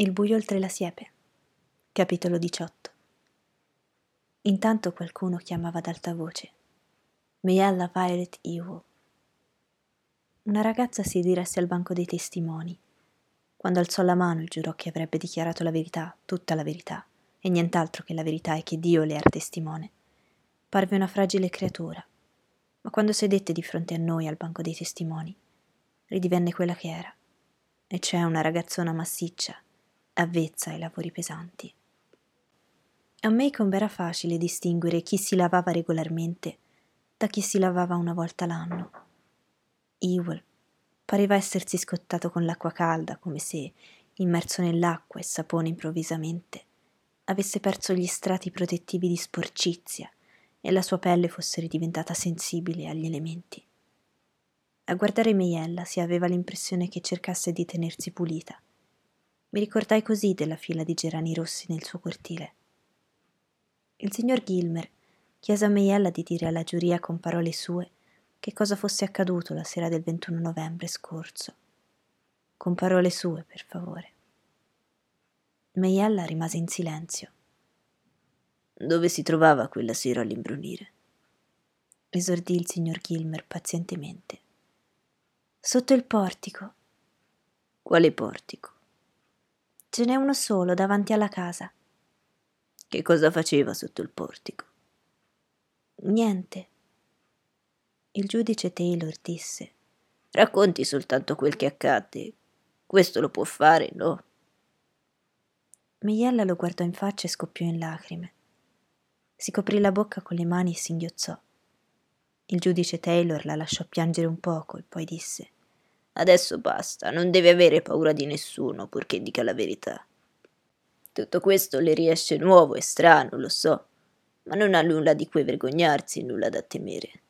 Il buio oltre la siepe. Capitolo 18. Intanto qualcuno chiamava ad alta voce. Mayella Violet Ewell. Una ragazza si diresse al banco dei testimoni. Quando alzò la mano giurò che avrebbe dichiarato la verità, tutta la verità, e nient'altro che la verità e che Dio le era testimone. Parve una fragile creatura, ma quando sedette di fronte a noi al banco dei testimoni, ridivenne quella che era, e cioè una ragazzona massiccia, avvezza ai lavori pesanti. A Macomb era facile distinguere chi si lavava regolarmente da chi si lavava una volta l'anno. Ewell pareva essersi scottato con l'acqua calda, come se, immerso nell'acqua e sapone improvvisamente, avesse perso gli strati protettivi di sporcizia e la sua pelle fosse ridiventata sensibile agli elementi. A guardare Meiella si aveva l'impressione che cercasse di tenersi pulita mi ricordai così della fila di gerani rossi nel suo cortile. Il signor Gilmer chiese a Meiella di dire alla giuria con parole sue che cosa fosse accaduto la sera del 21 novembre scorso. Con parole sue, per favore. Meiella rimase in silenzio. Dove si trovava quella sera all'imbrunire? esordì il signor Gilmer pazientemente. Sotto il portico. Quale portico? Ce n'è uno solo davanti alla casa. Che cosa faceva sotto il portico? Niente. Il giudice Taylor disse. Racconti soltanto quel che accadde. Questo lo può fare, no? Miella lo guardò in faccia e scoppiò in lacrime. Si coprì la bocca con le mani e singhiozzò. Il giudice Taylor la lasciò piangere un poco e poi disse Adesso basta, non deve avere paura di nessuno, purché dica la verità. Tutto questo le riesce nuovo e strano, lo so, ma non ha nulla di cui vergognarsi, nulla da temere.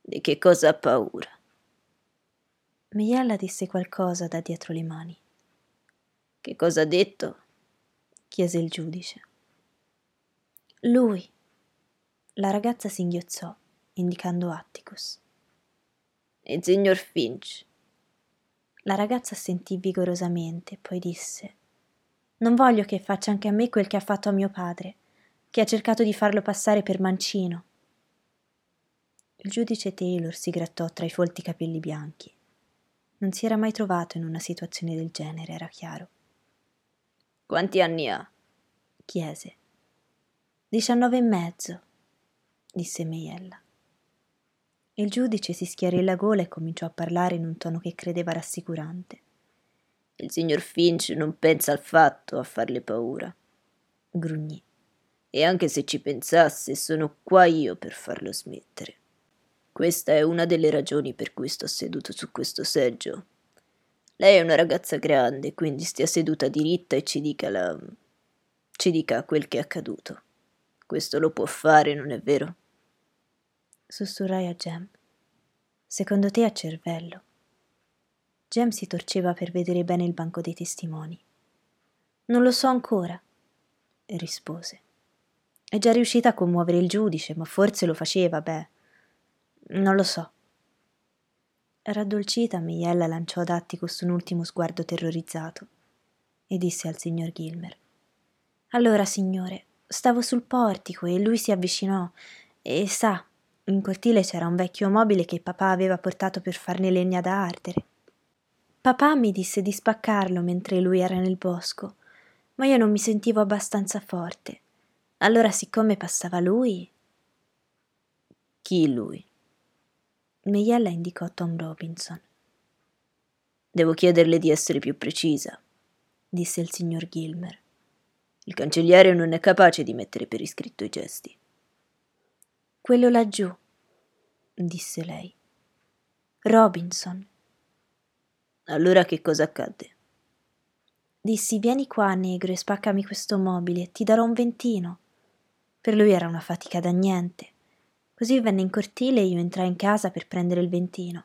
Di che cosa ha paura? Miella disse qualcosa da dietro le mani. Che cosa ha detto? chiese il giudice. Lui. La ragazza singhiozzò, indicando Atticus. Il signor Finch. La ragazza assentì vigorosamente, poi disse Non voglio che faccia anche a me quel che ha fatto a mio padre, che ha cercato di farlo passare per mancino. Il giudice Taylor si grattò tra i folti capelli bianchi. Non si era mai trovato in una situazione del genere, era chiaro. Quanti anni ha? chiese. Diciannove e mezzo, disse Meiella. Il giudice si schiarì la gola e cominciò a parlare in un tono che credeva rassicurante. Il signor Finch non pensa al fatto a farle paura. Grugnì. E anche se ci pensasse, sono qua io per farlo smettere. Questa è una delle ragioni per cui sto seduto su questo seggio. Lei è una ragazza grande, quindi stia seduta diritta e ci dica la. ci dica quel che è accaduto. Questo lo può fare, non è vero? Sussurrai a Jem. Secondo te ha cervello? Jem si torceva per vedere bene il banco dei testimoni. Non lo so ancora, rispose. È già riuscita a commuovere il giudice, ma forse lo faceva, beh. Non lo so. Raddolcita, Miella lanciò ad Atticus un ultimo sguardo terrorizzato e disse al signor Gilmer. Allora, signore, stavo sul portico e lui si avvicinò e sa, in cortile c'era un vecchio mobile che papà aveva portato per farne legna da ardere. Papà mi disse di spaccarlo mentre lui era nel bosco, ma io non mi sentivo abbastanza forte. Allora, siccome passava lui. Chi lui? Meiella indicò Tom Robinson. Devo chiederle di essere più precisa, disse il signor Gilmer. Il cancelliere non è capace di mettere per iscritto i gesti. Quello laggiù, disse lei. Robinson. Allora che cosa accadde? Dissi vieni qua, negro, e spaccami questo mobile, ti darò un ventino. Per lui era una fatica da niente. Così venne in cortile e io entrai in casa per prendere il ventino.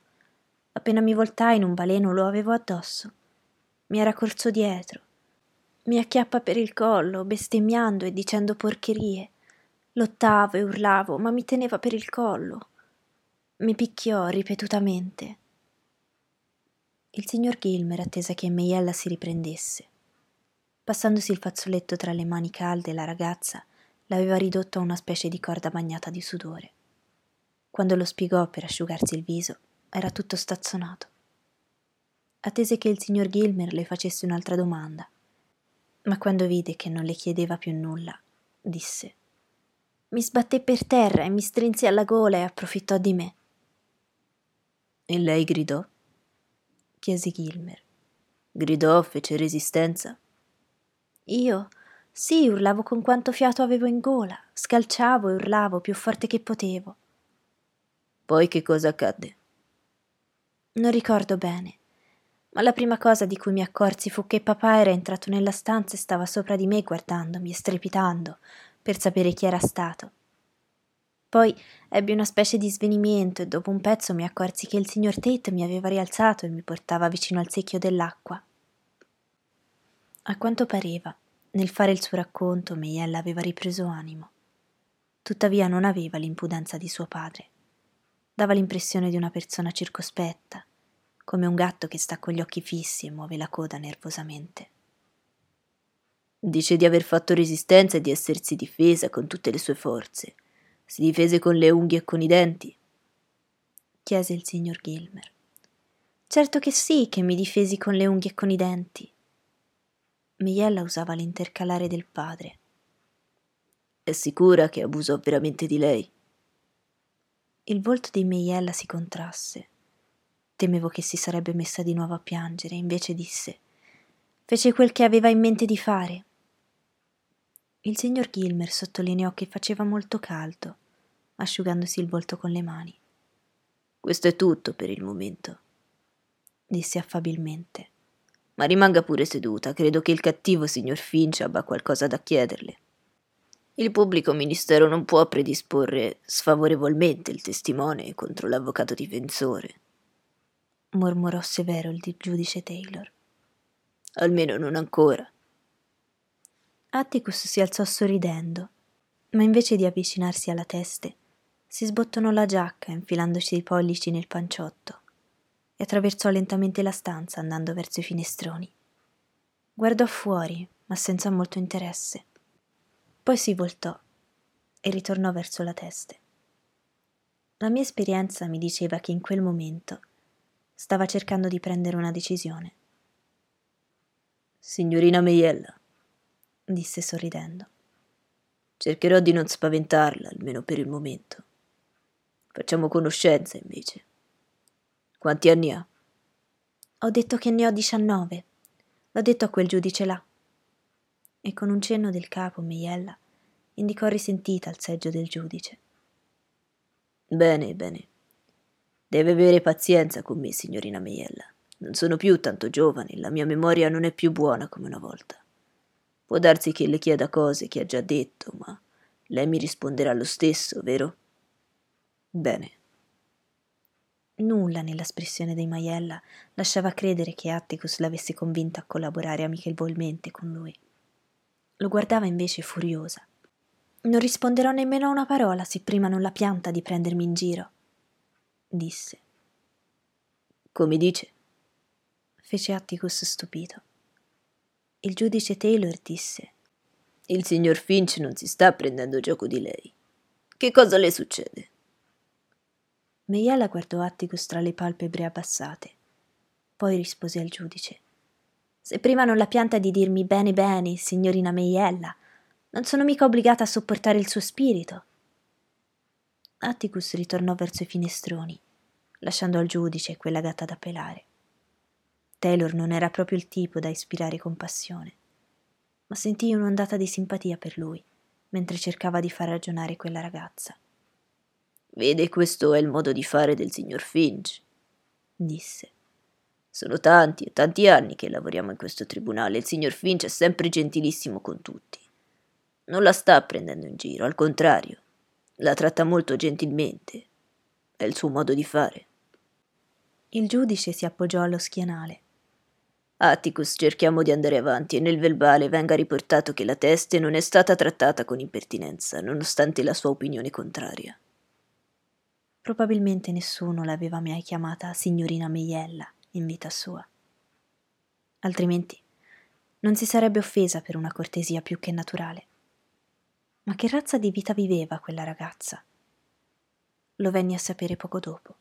Appena mi voltai in un baleno lo avevo addosso. Mi era corso dietro. Mi acchiappa per il collo, bestemmiando e dicendo porcherie. Lottavo e urlavo, ma mi teneva per il collo. Mi picchiò ripetutamente. Il signor Gilmer attese che Meiella si riprendesse. Passandosi il fazzoletto tra le mani calde, la ragazza l'aveva ridotto a una specie di corda bagnata di sudore. Quando lo spiegò per asciugarsi il viso, era tutto stazzonato. Attese che il signor Gilmer le facesse un'altra domanda, ma quando vide che non le chiedeva più nulla, disse Mi sbatté per terra e mi strinse alla gola e approfittò di me. E lei gridò? chiese Gilmer. Gridò, fece resistenza? Io? Sì, urlavo con quanto fiato avevo in gola, scalciavo e urlavo più forte che potevo. Poi che cosa accadde? Non ricordo bene, ma la prima cosa di cui mi accorsi fu che papà era entrato nella stanza e stava sopra di me guardandomi e strepitando per sapere chi era stato. Poi ebbi una specie di svenimento e dopo un pezzo mi accorsi che il signor Tate mi aveva rialzato e mi portava vicino al secchio dell'acqua. A quanto pareva, nel fare il suo racconto, Meiella aveva ripreso animo. Tuttavia non aveva l'impudenza di suo padre. Dava l'impressione di una persona circospetta, come un gatto che sta con gli occhi fissi e muove la coda nervosamente. Dice di aver fatto resistenza e di essersi difesa con tutte le sue forze. Si difese con le unghie e con i denti? chiese il signor Gilmer. Certo che sì, che mi difesi con le unghie e con i denti. Miella usava l'intercalare del padre. È sicura che abusò veramente di lei? Il volto di Miella si contrasse. Temevo che si sarebbe messa di nuovo a piangere, invece disse: Fece quel che aveva in mente di fare. Il signor Gilmer sottolineò che faceva molto caldo, asciugandosi il volto con le mani. Questo è tutto per il momento, disse affabilmente. Ma rimanga pure seduta, credo che il cattivo signor Finch abbia qualcosa da chiederle. Il pubblico ministero non può predisporre sfavorevolmente il testimone contro l'avvocato difensore, mormorò severo il giudice Taylor. Almeno non ancora. Atticus si alzò sorridendo, ma invece di avvicinarsi alla teste, si sbottonò la giacca infilandoci i pollici nel panciotto e attraversò lentamente la stanza andando verso i finestroni. Guardò fuori, ma senza molto interesse. Poi si voltò e ritornò verso la teste. La mia esperienza mi diceva che in quel momento stava cercando di prendere una decisione. Signorina Meiella, disse sorridendo. Cercherò di non spaventarla, almeno per il momento. Facciamo conoscenza, invece. Quanti anni ha? Ho detto che ne ho diciannove. L'ho detto a quel giudice là. E con un cenno del capo, Meiella indicò risentita al seggio del giudice. Bene, bene. Deve avere pazienza con me, signorina Meiella. Non sono più tanto giovane, la mia memoria non è più buona come una volta. Può darsi che le chieda cose che ha già detto, ma lei mi risponderà lo stesso, vero? Bene. Nulla nell'espressione dei Maiella lasciava credere che Atticus l'avesse convinta a collaborare amichevolmente con lui. Lo guardava invece furiosa. Non risponderò nemmeno a una parola se prima non la pianta di prendermi in giro, disse. Come dice? fece Atticus stupito. Il giudice Taylor disse: Il signor Finch non si sta prendendo gioco di lei. Che cosa le succede? Meiella guardò Atticus tra le palpebre abbassate. Poi rispose al giudice. Se prima non la pianta di dirmi bene bene, signorina Meiella, non sono mica obbligata a sopportare il suo spirito. Atticus ritornò verso i finestroni, lasciando al giudice quella gatta da pelare. Taylor non era proprio il tipo da ispirare compassione, ma sentii un'ondata di simpatia per lui mentre cercava di far ragionare quella ragazza. Vede, questo è il modo di fare del signor Finch, disse. Sono tanti e tanti anni che lavoriamo in questo tribunale e il signor Finch è sempre gentilissimo con tutti. Non la sta prendendo in giro, al contrario, la tratta molto gentilmente. È il suo modo di fare. Il giudice si appoggiò allo schienale. Atticus, cerchiamo di andare avanti e nel verbale venga riportato che la teste non è stata trattata con impertinenza, nonostante la sua opinione contraria. Probabilmente nessuno l'aveva mai chiamata signorina Meiella in vita sua. Altrimenti non si sarebbe offesa per una cortesia più che naturale. Ma che razza di vita viveva quella ragazza? Lo venni a sapere poco dopo.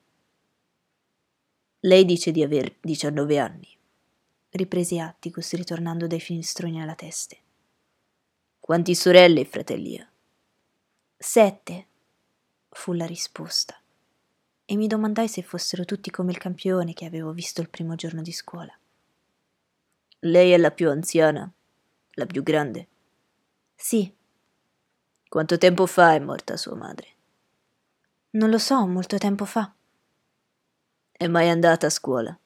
Lei dice di aver 19 anni, riprese Atticus ritornando dai finestroni alla testa. Quanti sorelle e fratelli ha? Sette, fu la risposta, e mi domandai se fossero tutti come il campione che avevo visto il primo giorno di scuola. Lei è la più anziana? La più grande? Sì. Quanto tempo fa è morta sua madre? Non lo so, molto tempo fa. È mai andata a scuola?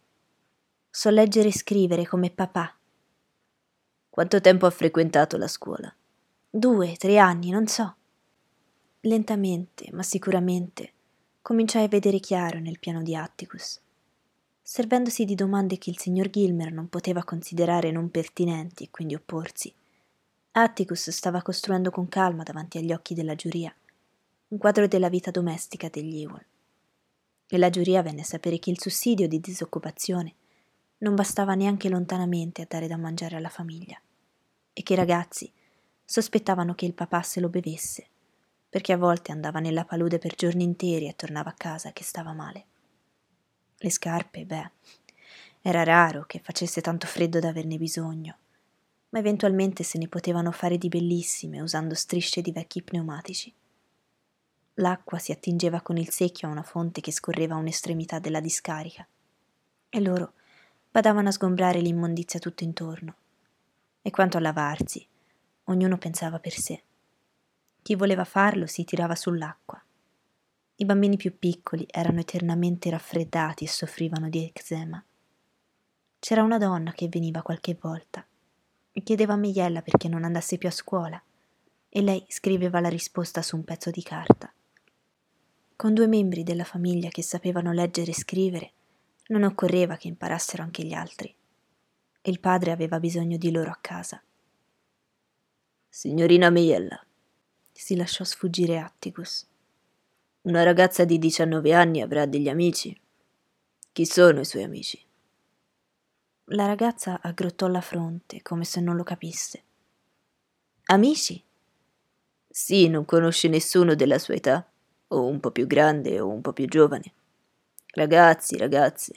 So leggere e scrivere come papà. Quanto tempo ha frequentato la scuola? Due, tre anni, non so. Lentamente, ma sicuramente, cominciai a vedere chiaro nel piano di Atticus servendosi di domande che il signor Gilmer non poteva considerare non pertinenti e quindi opporsi. Atticus stava costruendo con calma davanti agli occhi della giuria un quadro della vita domestica degli Ewell. E la giuria venne a sapere che il sussidio di disoccupazione non bastava neanche lontanamente a dare da mangiare alla famiglia e che i ragazzi sospettavano che il papà se lo bevesse, perché a volte andava nella palude per giorni interi e tornava a casa che stava male. Le scarpe, beh, era raro che facesse tanto freddo da averne bisogno, ma eventualmente se ne potevano fare di bellissime usando strisce di vecchi pneumatici. L'acqua si attingeva con il secchio a una fonte che scorreva a un'estremità della discarica, e loro badavano a sgombrare l'immondizia tutto intorno. E quanto a lavarsi, ognuno pensava per sé. Chi voleva farlo si tirava sull'acqua i bambini più piccoli erano eternamente raffreddati e soffrivano di eczema. C'era una donna che veniva qualche volta e chiedeva a Migliella perché non andasse più a scuola e lei scriveva la risposta su un pezzo di carta. Con due membri della famiglia che sapevano leggere e scrivere, non occorreva che imparassero anche gli altri. E il padre aveva bisogno di loro a casa. Signorina Migliella, si lasciò sfuggire Atticus. Una ragazza di 19 anni avrà degli amici. Chi sono i suoi amici? La ragazza aggrottò la fronte come se non lo capisse. Amici? Sì, non conosce nessuno della sua età, o un po' più grande o un po' più giovane. Ragazzi, ragazze,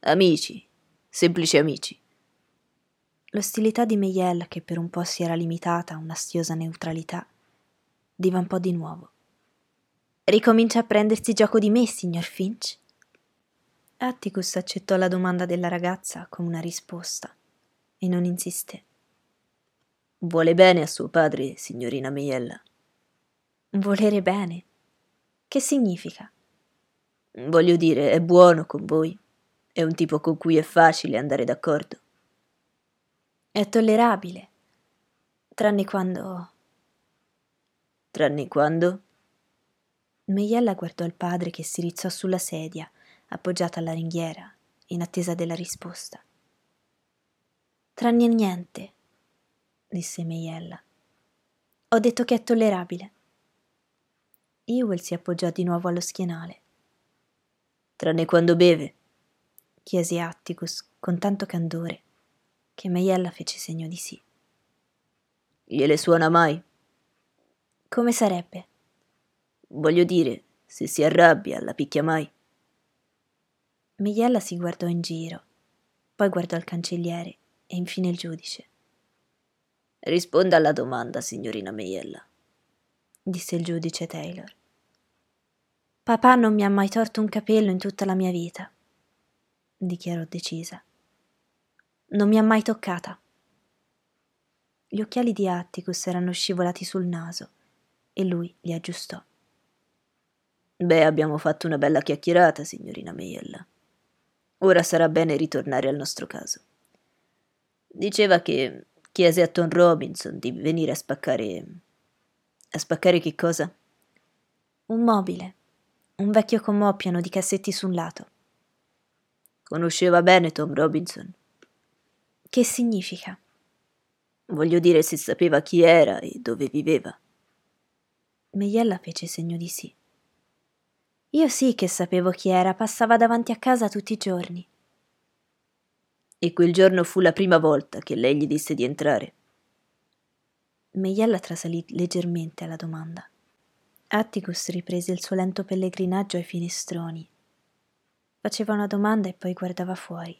amici, semplici amici. L'ostilità di Meiel, che per un po' si era limitata a un'astiosa neutralità, divampò di nuovo. Ricomincia a prendersi gioco di me, signor Finch? Atticus accettò la domanda della ragazza come una risposta e non insisté. Vuole bene a suo padre, signorina Meiella. Volere bene? Che significa? Voglio dire, è buono con voi. È un tipo con cui è facile andare d'accordo. È tollerabile. Tranne quando. Tranne quando? Meiella guardò il padre che si rizzò sulla sedia, appoggiata alla ringhiera, in attesa della risposta. Tranne niente, disse Meiella. Ho detto che è tollerabile. Ewell si appoggiò di nuovo allo schienale. Tranne quando beve? chiese Atticus con tanto candore che Meiella fece segno di sì. Gliele suona mai? Come sarebbe? Voglio dire, se si arrabbia, la picchia mai. Migliella si guardò in giro, poi guardò il cancelliere e infine il giudice. Risponda alla domanda, signorina Meiella, disse il giudice Taylor. Papà non mi ha mai torto un capello in tutta la mia vita, dichiarò decisa. Non mi ha mai toccata. Gli occhiali di Atticus erano scivolati sul naso e lui li aggiustò. Beh, abbiamo fatto una bella chiacchierata, signorina Meiella. Ora sarà bene ritornare al nostro caso. Diceva che chiese a Tom Robinson di venire a spaccare. A spaccare che cosa? Un mobile, un vecchio comò pieno di cassetti su un lato. Conosceva bene Tom Robinson. Che significa? Voglio dire se sapeva chi era e dove viveva. Meiella fece segno di sì. Io sì che sapevo chi era, passava davanti a casa tutti i giorni. E quel giorno fu la prima volta che lei gli disse di entrare. Meiella trasalì leggermente alla domanda. Atticus riprese il suo lento pellegrinaggio ai finestroni. Faceva una domanda e poi guardava fuori,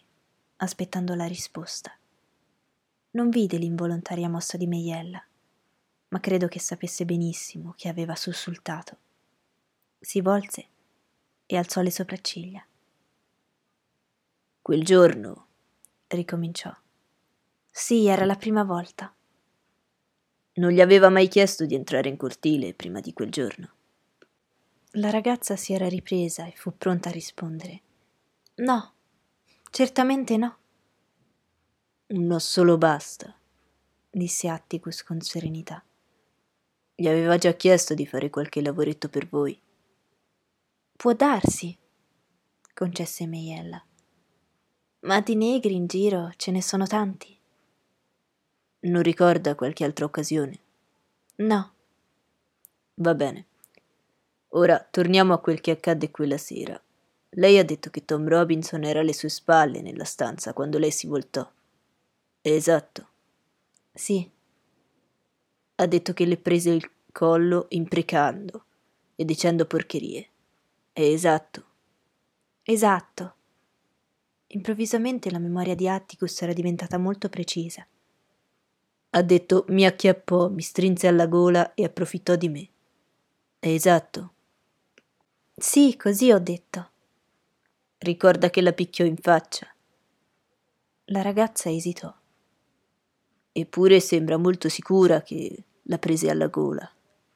aspettando la risposta. Non vide l'involontaria mossa di Meiella, ma credo che sapesse benissimo che aveva sussultato. Si volse e alzò le sopracciglia. Quel giorno, ricominciò. Sì, era la prima volta. Non gli aveva mai chiesto di entrare in cortile prima di quel giorno. La ragazza si era ripresa e fu pronta a rispondere. No, certamente no. Un no solo basta, disse Atticus con serenità. Gli aveva già chiesto di fare qualche lavoretto per voi. Può darsi, concesse Meiella. Ma di negri in giro ce ne sono tanti. Non ricorda qualche altra occasione? No. Va bene. Ora torniamo a quel che accadde quella sera. Lei ha detto che Tom Robinson era alle sue spalle nella stanza quando lei si voltò. Esatto? Sì. Ha detto che le prese il collo imprecando e dicendo porcherie. Esatto? Esatto. Improvvisamente la memoria di Atticus era diventata molto precisa. Ha detto mi acchiappò, mi strinse alla gola e approfittò di me. È esatto? Sì, così ho detto. Ricorda che la picchiò in faccia. La ragazza esitò. Eppure sembra molto sicura che la prese alla gola.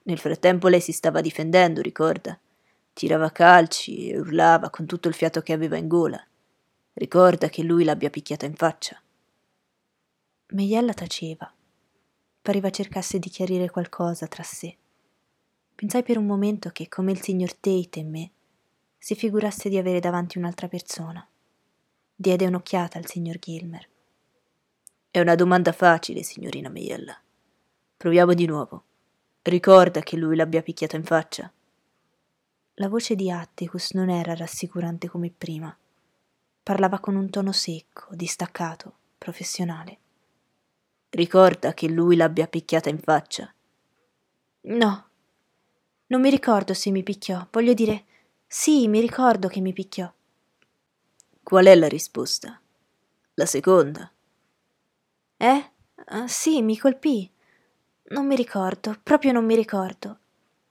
Nel frattempo lei si stava difendendo, ricorda? Tirava calci e urlava con tutto il fiato che aveva in gola. Ricorda che lui l'abbia picchiata in faccia. Meiella taceva pareva cercasse di chiarire qualcosa tra sé. Pensai per un momento che, come il signor Tate e me, si figurasse di avere davanti un'altra persona. Diede un'occhiata al signor Gilmer. È una domanda facile, signorina Meiella. Proviamo di nuovo. Ricorda che lui l'abbia picchiata in faccia? La voce di Atticus non era rassicurante come prima. Parlava con un tono secco, distaccato, professionale. Ricorda che lui l'abbia picchiata in faccia? No. Non mi ricordo se mi picchiò. Voglio dire, sì, mi ricordo che mi picchiò. Qual è la risposta? La seconda? Eh? Uh, sì, mi colpì. Non mi ricordo, proprio non mi ricordo.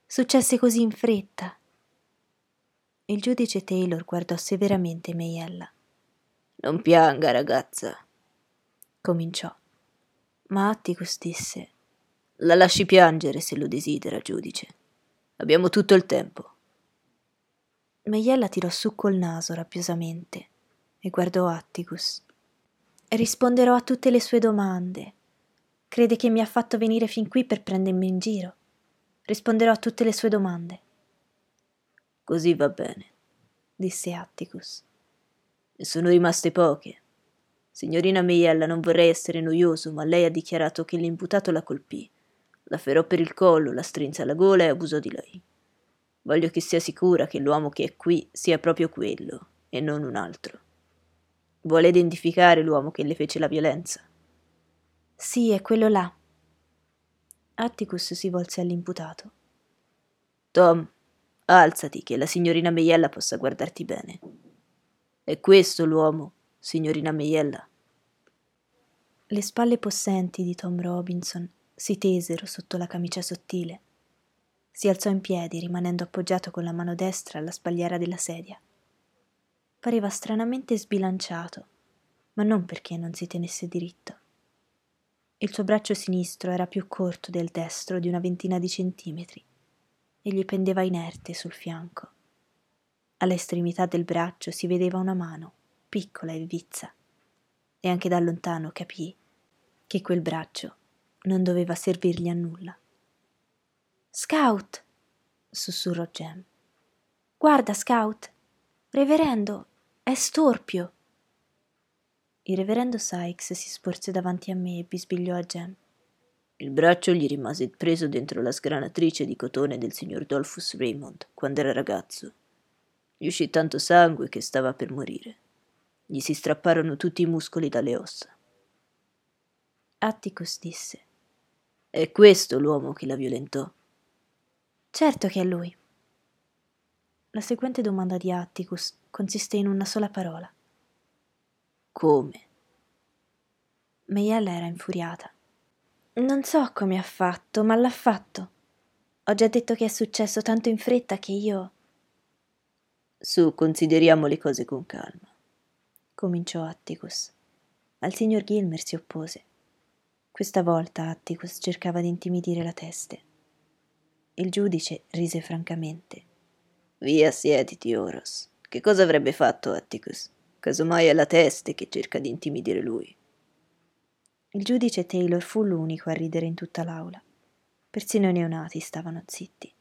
Successe così in fretta. Il giudice Taylor guardò severamente Meiella. Non pianga, ragazza, cominciò ma Atticus disse La lasci piangere se lo desidera, giudice. Abbiamo tutto il tempo. Meiella tirò su col naso rappiosamente e guardò Atticus. Risponderò a tutte le sue domande. Crede che mi ha fatto venire fin qui per prendermi in giro. Risponderò a tutte le sue domande. Così va bene, disse Atticus. Ne sono rimaste poche. Signorina Meiella, non vorrei essere noioso, ma lei ha dichiarato che l'imputato la colpì. La ferò per il collo, la strinse alla gola e abusò di lei. Voglio che sia sicura che l'uomo che è qui sia proprio quello e non un altro. Vuole identificare l'uomo che le fece la violenza? Sì, è quello là. Atticus si volse all'imputato. Tom, alzati che la signorina Meiella possa guardarti bene. È questo l'uomo signorina Meiella. Le spalle possenti di Tom Robinson si tesero sotto la camicia sottile. Si alzò in piedi, rimanendo appoggiato con la mano destra alla spalliera della sedia. Pareva stranamente sbilanciato, ma non perché non si tenesse diritto. Il suo braccio sinistro era più corto del destro di una ventina di centimetri e gli pendeva inerte sul fianco. All'estremità del braccio si vedeva una mano piccola e vizza, e anche da lontano capì che quel braccio non doveva servirgli a nulla. Scout! sussurrò Jem. Guarda, Scout! Reverendo, è storpio! Il reverendo Sykes si sporse davanti a me e bisbigliò a Jem. Il braccio gli rimase preso dentro la sgranatrice di cotone del signor Dolphus Raymond quando era ragazzo. Gli uscì tanto sangue che stava per morire. Gli si strapparono tutti i muscoli dalle ossa. Atticus disse: È questo l'uomo che la violentò? Certo che è lui. La seguente domanda di Atticus consiste in una sola parola. Come? Meiella era infuriata. Non so come ha fatto, ma l'ha fatto. Ho già detto che è successo tanto in fretta che io. Su, consideriamo le cose con calma. Cominciò Atticus. Ma il signor Gilmer si oppose. Questa volta Atticus cercava di intimidire la teste. Il giudice rise francamente. Via, siediti, Oros. Che cosa avrebbe fatto Atticus? Casomai è la teste che cerca di intimidire lui. Il giudice Taylor fu l'unico a ridere in tutta l'aula. Persino i neonati stavano zitti.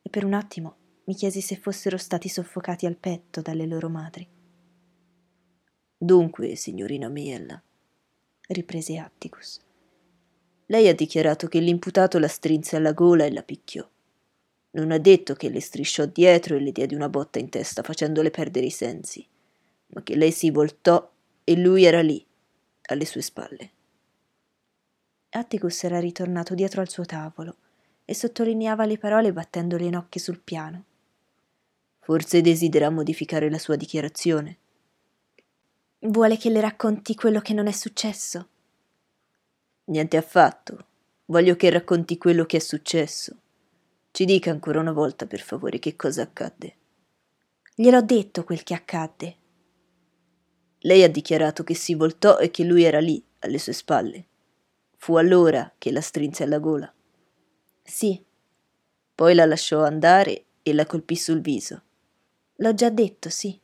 E per un attimo mi chiesi se fossero stati soffocati al petto dalle loro madri. Dunque, signorina Miella, riprese Atticus, lei ha dichiarato che l'imputato la strinse alla gola e la picchiò. Non ha detto che le strisciò dietro e le diede una botta in testa facendole perdere i sensi, ma che lei si voltò e lui era lì, alle sue spalle. Atticus era ritornato dietro al suo tavolo e sottolineava le parole battendo le nocche sul piano. Forse desidera modificare la sua dichiarazione. Vuole che le racconti quello che non è successo? Niente affatto. Voglio che racconti quello che è successo. Ci dica ancora una volta, per favore, che cosa accadde. Gliel'ho detto quel che accadde. Lei ha dichiarato che si voltò e che lui era lì, alle sue spalle. Fu allora che la strinse alla gola. Sì. Poi la lasciò andare e la colpì sul viso. L'ho già detto, sì.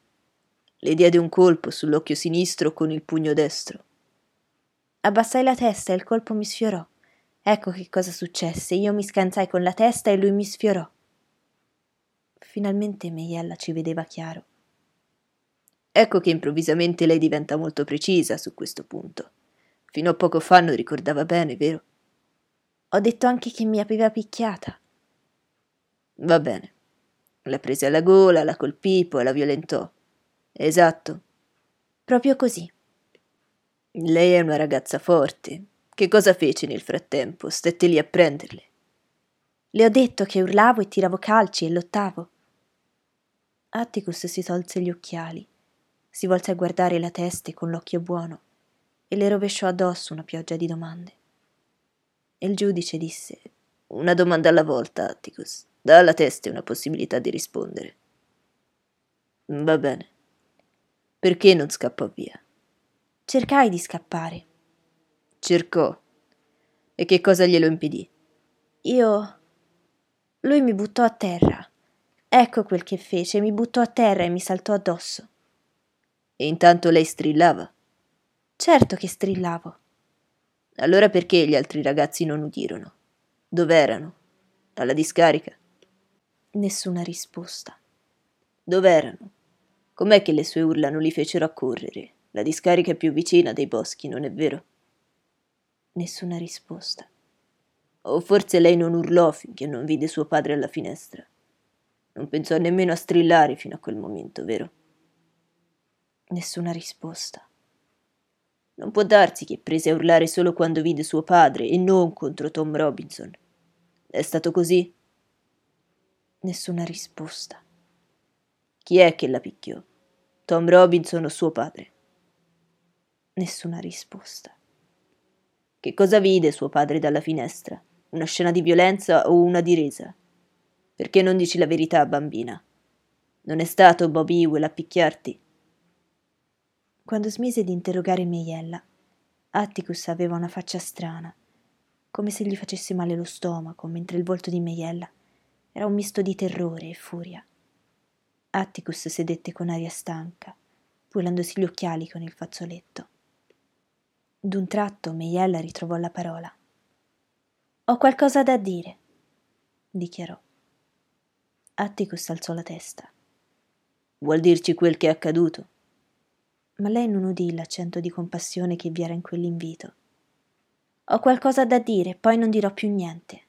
Le diede un colpo sull'occhio sinistro con il pugno destro. Abbassai la testa e il colpo mi sfiorò. Ecco che cosa successe. Io mi scansai con la testa e lui mi sfiorò. Finalmente Meiella ci vedeva chiaro. Ecco che improvvisamente lei diventa molto precisa su questo punto. Fino a poco fa non ricordava bene, vero? Ho detto anche che mi aveva picchiata. Va bene. La prese alla gola, la colpì, poi la violentò. Esatto. Proprio così. Lei è una ragazza forte. Che cosa fece nel frattempo? Stette lì a prenderle. Le ho detto che urlavo e tiravo calci e lottavo. Atticus si tolse gli occhiali, si volse a guardare la testa con l'occhio buono e le rovesciò addosso una pioggia di domande. E il giudice disse: Una domanda alla volta, Atticus. Dà alla testa una possibilità di rispondere. Va bene. Perché non scappò via? Cercai di scappare. Cercò. E che cosa glielo impedì? Io. Lui mi buttò a terra. Ecco quel che fece, mi buttò a terra e mi saltò addosso. E intanto lei strillava? Certo che strillavo. Allora perché gli altri ragazzi non udirono? Dov'erano? Alla discarica? Nessuna risposta. Dov'erano? Com'è che le sue urla non li fecero accorrere? La discarica è più vicina dei boschi, non è vero? Nessuna risposta. O forse lei non urlò finché non vide suo padre alla finestra. Non pensò nemmeno a strillare fino a quel momento, vero? Nessuna risposta. Non può darsi che prese a urlare solo quando vide suo padre e non contro Tom Robinson. È stato così? Nessuna risposta. Chi è che la picchiò? Tom Robinson o suo padre? Nessuna risposta. Che cosa vide suo padre dalla finestra? Una scena di violenza o una di resa? Perché non dici la verità, bambina? Non è stato Bob Ewell a picchiarti? Quando smise di interrogare Meiella, Atticus aveva una faccia strana, come se gli facesse male lo stomaco, mentre il volto di Meiella era un misto di terrore e furia. Atticus sedette con aria stanca, pulendosi gli occhiali con il fazzoletto. D'un tratto Meiella ritrovò la parola. Ho qualcosa da dire, dichiarò. Atticus alzò la testa. Vuol dirci quel che è accaduto? Ma lei non udì l'accento di compassione che vi era in quell'invito. Ho qualcosa da dire, poi non dirò più niente.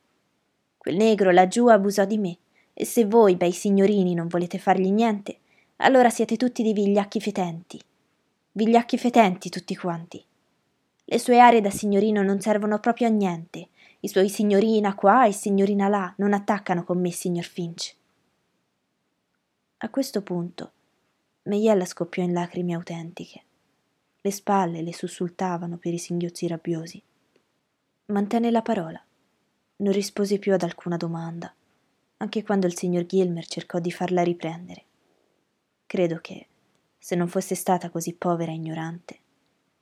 Quel negro laggiù abusò di me, e se voi, bei signorini, non volete fargli niente, allora siete tutti dei vigliacchi fetenti. vigliacchi fetenti tutti quanti. Le sue arie da signorino non servono proprio a niente. I suoi signorina qua e signorina là non attaccano con me, signor Finch. A questo punto Meiella scoppiò in lacrime autentiche. Le spalle le sussultavano per i singhiozzi rabbiosi. Mantenne la parola. Non rispose più ad alcuna domanda, anche quando il signor Gilmer cercò di farla riprendere. Credo che, se non fosse stata così povera e ignorante,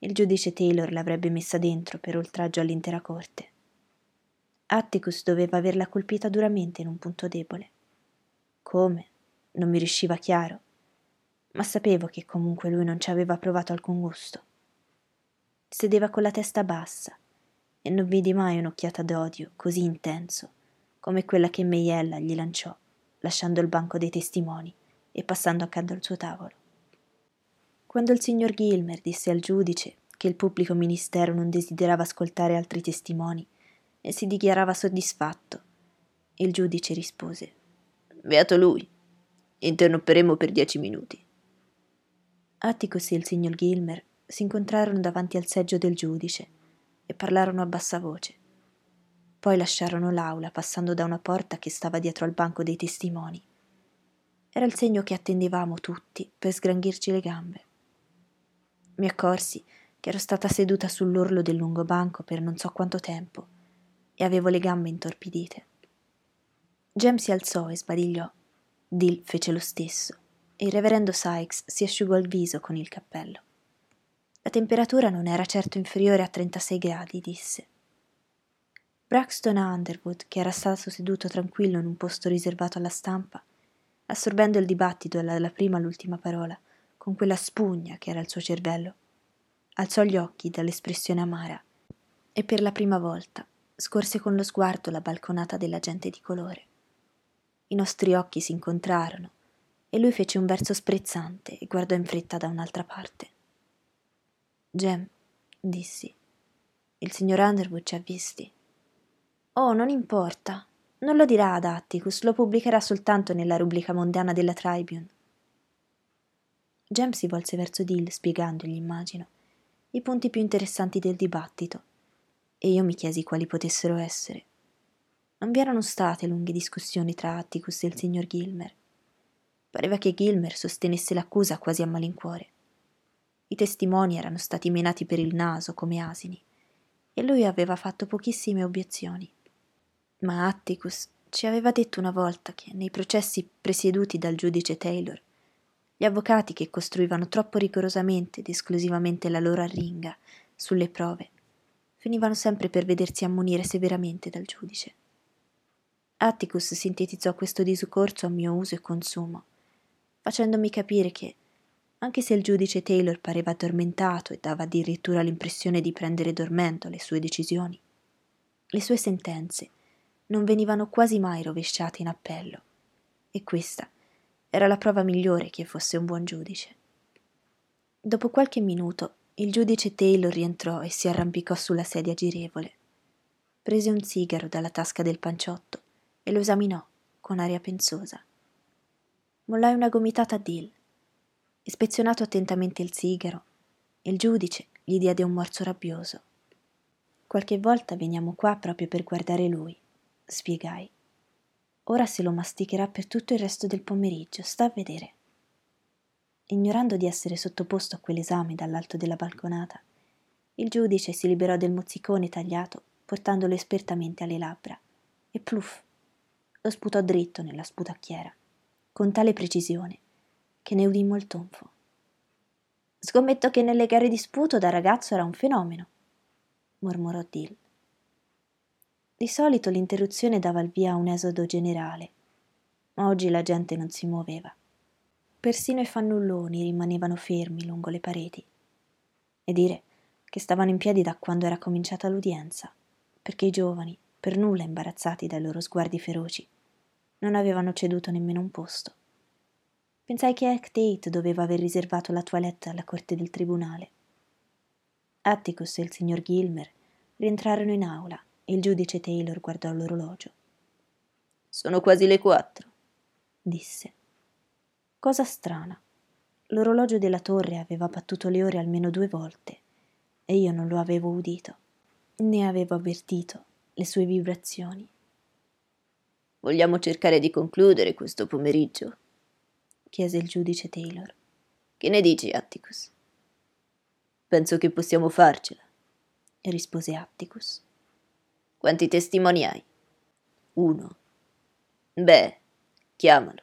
il giudice Taylor l'avrebbe messa dentro per oltraggio all'intera corte. Atticus doveva averla colpita duramente in un punto debole. Come? Non mi riusciva chiaro, ma sapevo che comunque lui non ci aveva provato alcun gusto. Sedeva con la testa bassa e non vidi mai un'occhiata d'odio così intenso come quella che Meiella gli lanciò, lasciando il banco dei testimoni e passando accanto al suo tavolo. Quando il signor Gilmer disse al giudice che il pubblico ministero non desiderava ascoltare altri testimoni e si dichiarava soddisfatto, il giudice rispose: Beato lui. Interromperemo per dieci minuti. Atticus e il signor Gilmer si incontrarono davanti al seggio del giudice e parlarono a bassa voce. Poi lasciarono l'aula passando da una porta che stava dietro al banco dei testimoni. Era il segno che attendevamo tutti per sgranghirci le gambe. Mi accorsi che ero stata seduta sull'orlo del lungo banco per non so quanto tempo e avevo le gambe intorpidite. Jem si alzò e sbadigliò. Dill fece lo stesso e il reverendo Sykes si asciugò il viso con il cappello. La temperatura non era certo inferiore a 36 gradi, disse. Braxton Underwood, che era stato seduto tranquillo in un posto riservato alla stampa, assorbendo il dibattito dalla prima all'ultima parola, con quella spugna che era il suo cervello. Alzò gli occhi dall'espressione amara e per la prima volta scorse con lo sguardo la balconata della gente di colore. I nostri occhi si incontrarono e lui fece un verso sprezzante e guardò in fretta da un'altra parte. Jem, dissi, il signor Underwood ci ha visti. Oh, non importa. Non lo dirà ad Atticus, lo pubblicherà soltanto nella rubrica mondana della Tribune. Jem si volse verso Dill spiegandogli, immagino, i punti più interessanti del dibattito, e io mi chiesi quali potessero essere. Non vi erano state lunghe discussioni tra Atticus e il signor Gilmer. Pareva che Gilmer sostenesse l'accusa quasi a malincuore. I testimoni erano stati menati per il naso come asini, e lui aveva fatto pochissime obiezioni. Ma Atticus ci aveva detto una volta che nei processi presieduti dal giudice Taylor gli avvocati che costruivano troppo rigorosamente ed esclusivamente la loro arringa sulle prove finivano sempre per vedersi ammonire severamente dal giudice. Atticus sintetizzò questo discorso a mio uso e consumo, facendomi capire che, anche se il giudice Taylor pareva addormentato e dava addirittura l'impressione di prendere dormendo le sue decisioni, le sue sentenze non venivano quasi mai rovesciate in appello, e questa era la prova migliore che fosse un buon giudice. Dopo qualche minuto il giudice Taylor rientrò e si arrampicò sulla sedia girevole. Prese un sigaro dalla tasca del panciotto e lo esaminò con aria pensosa. Mollai una gomitata a Dill. Ispezionato attentamente il sigaro, il giudice gli diede un morso rabbioso. Qualche volta veniamo qua proprio per guardare lui, spiegai. Ora se lo masticherà per tutto il resto del pomeriggio, sta a vedere. Ignorando di essere sottoposto a quell'esame dall'alto della balconata, il giudice si liberò del mozzicone tagliato portandolo espertamente alle labbra e pluff lo sputò dritto nella sputacchiera, con tale precisione che ne udimmo il tonfo. Scommetto che nelle gare di sputo da ragazzo era un fenomeno, mormorò Dill. Di solito l'interruzione dava il via a un esodo generale, ma oggi la gente non si muoveva. Persino i fannulloni rimanevano fermi lungo le pareti. E dire che stavano in piedi da quando era cominciata l'udienza, perché i giovani, per nulla imbarazzati dai loro sguardi feroci, non avevano ceduto nemmeno un posto. Pensai che Act Tate doveva aver riservato la toilette alla corte del tribunale. Atticus e il signor Gilmer rientrarono in aula il giudice Taylor guardò l'orologio. Sono quasi le quattro, disse. Cosa strana. L'orologio della torre aveva battuto le ore almeno due volte e io non lo avevo udito, né avevo avvertito le sue vibrazioni. Vogliamo cercare di concludere questo pomeriggio? chiese il giudice Taylor. Che ne dici, Atticus? Penso che possiamo farcela, rispose Atticus. Quanti testimoni hai? Uno. Beh, chiamalo.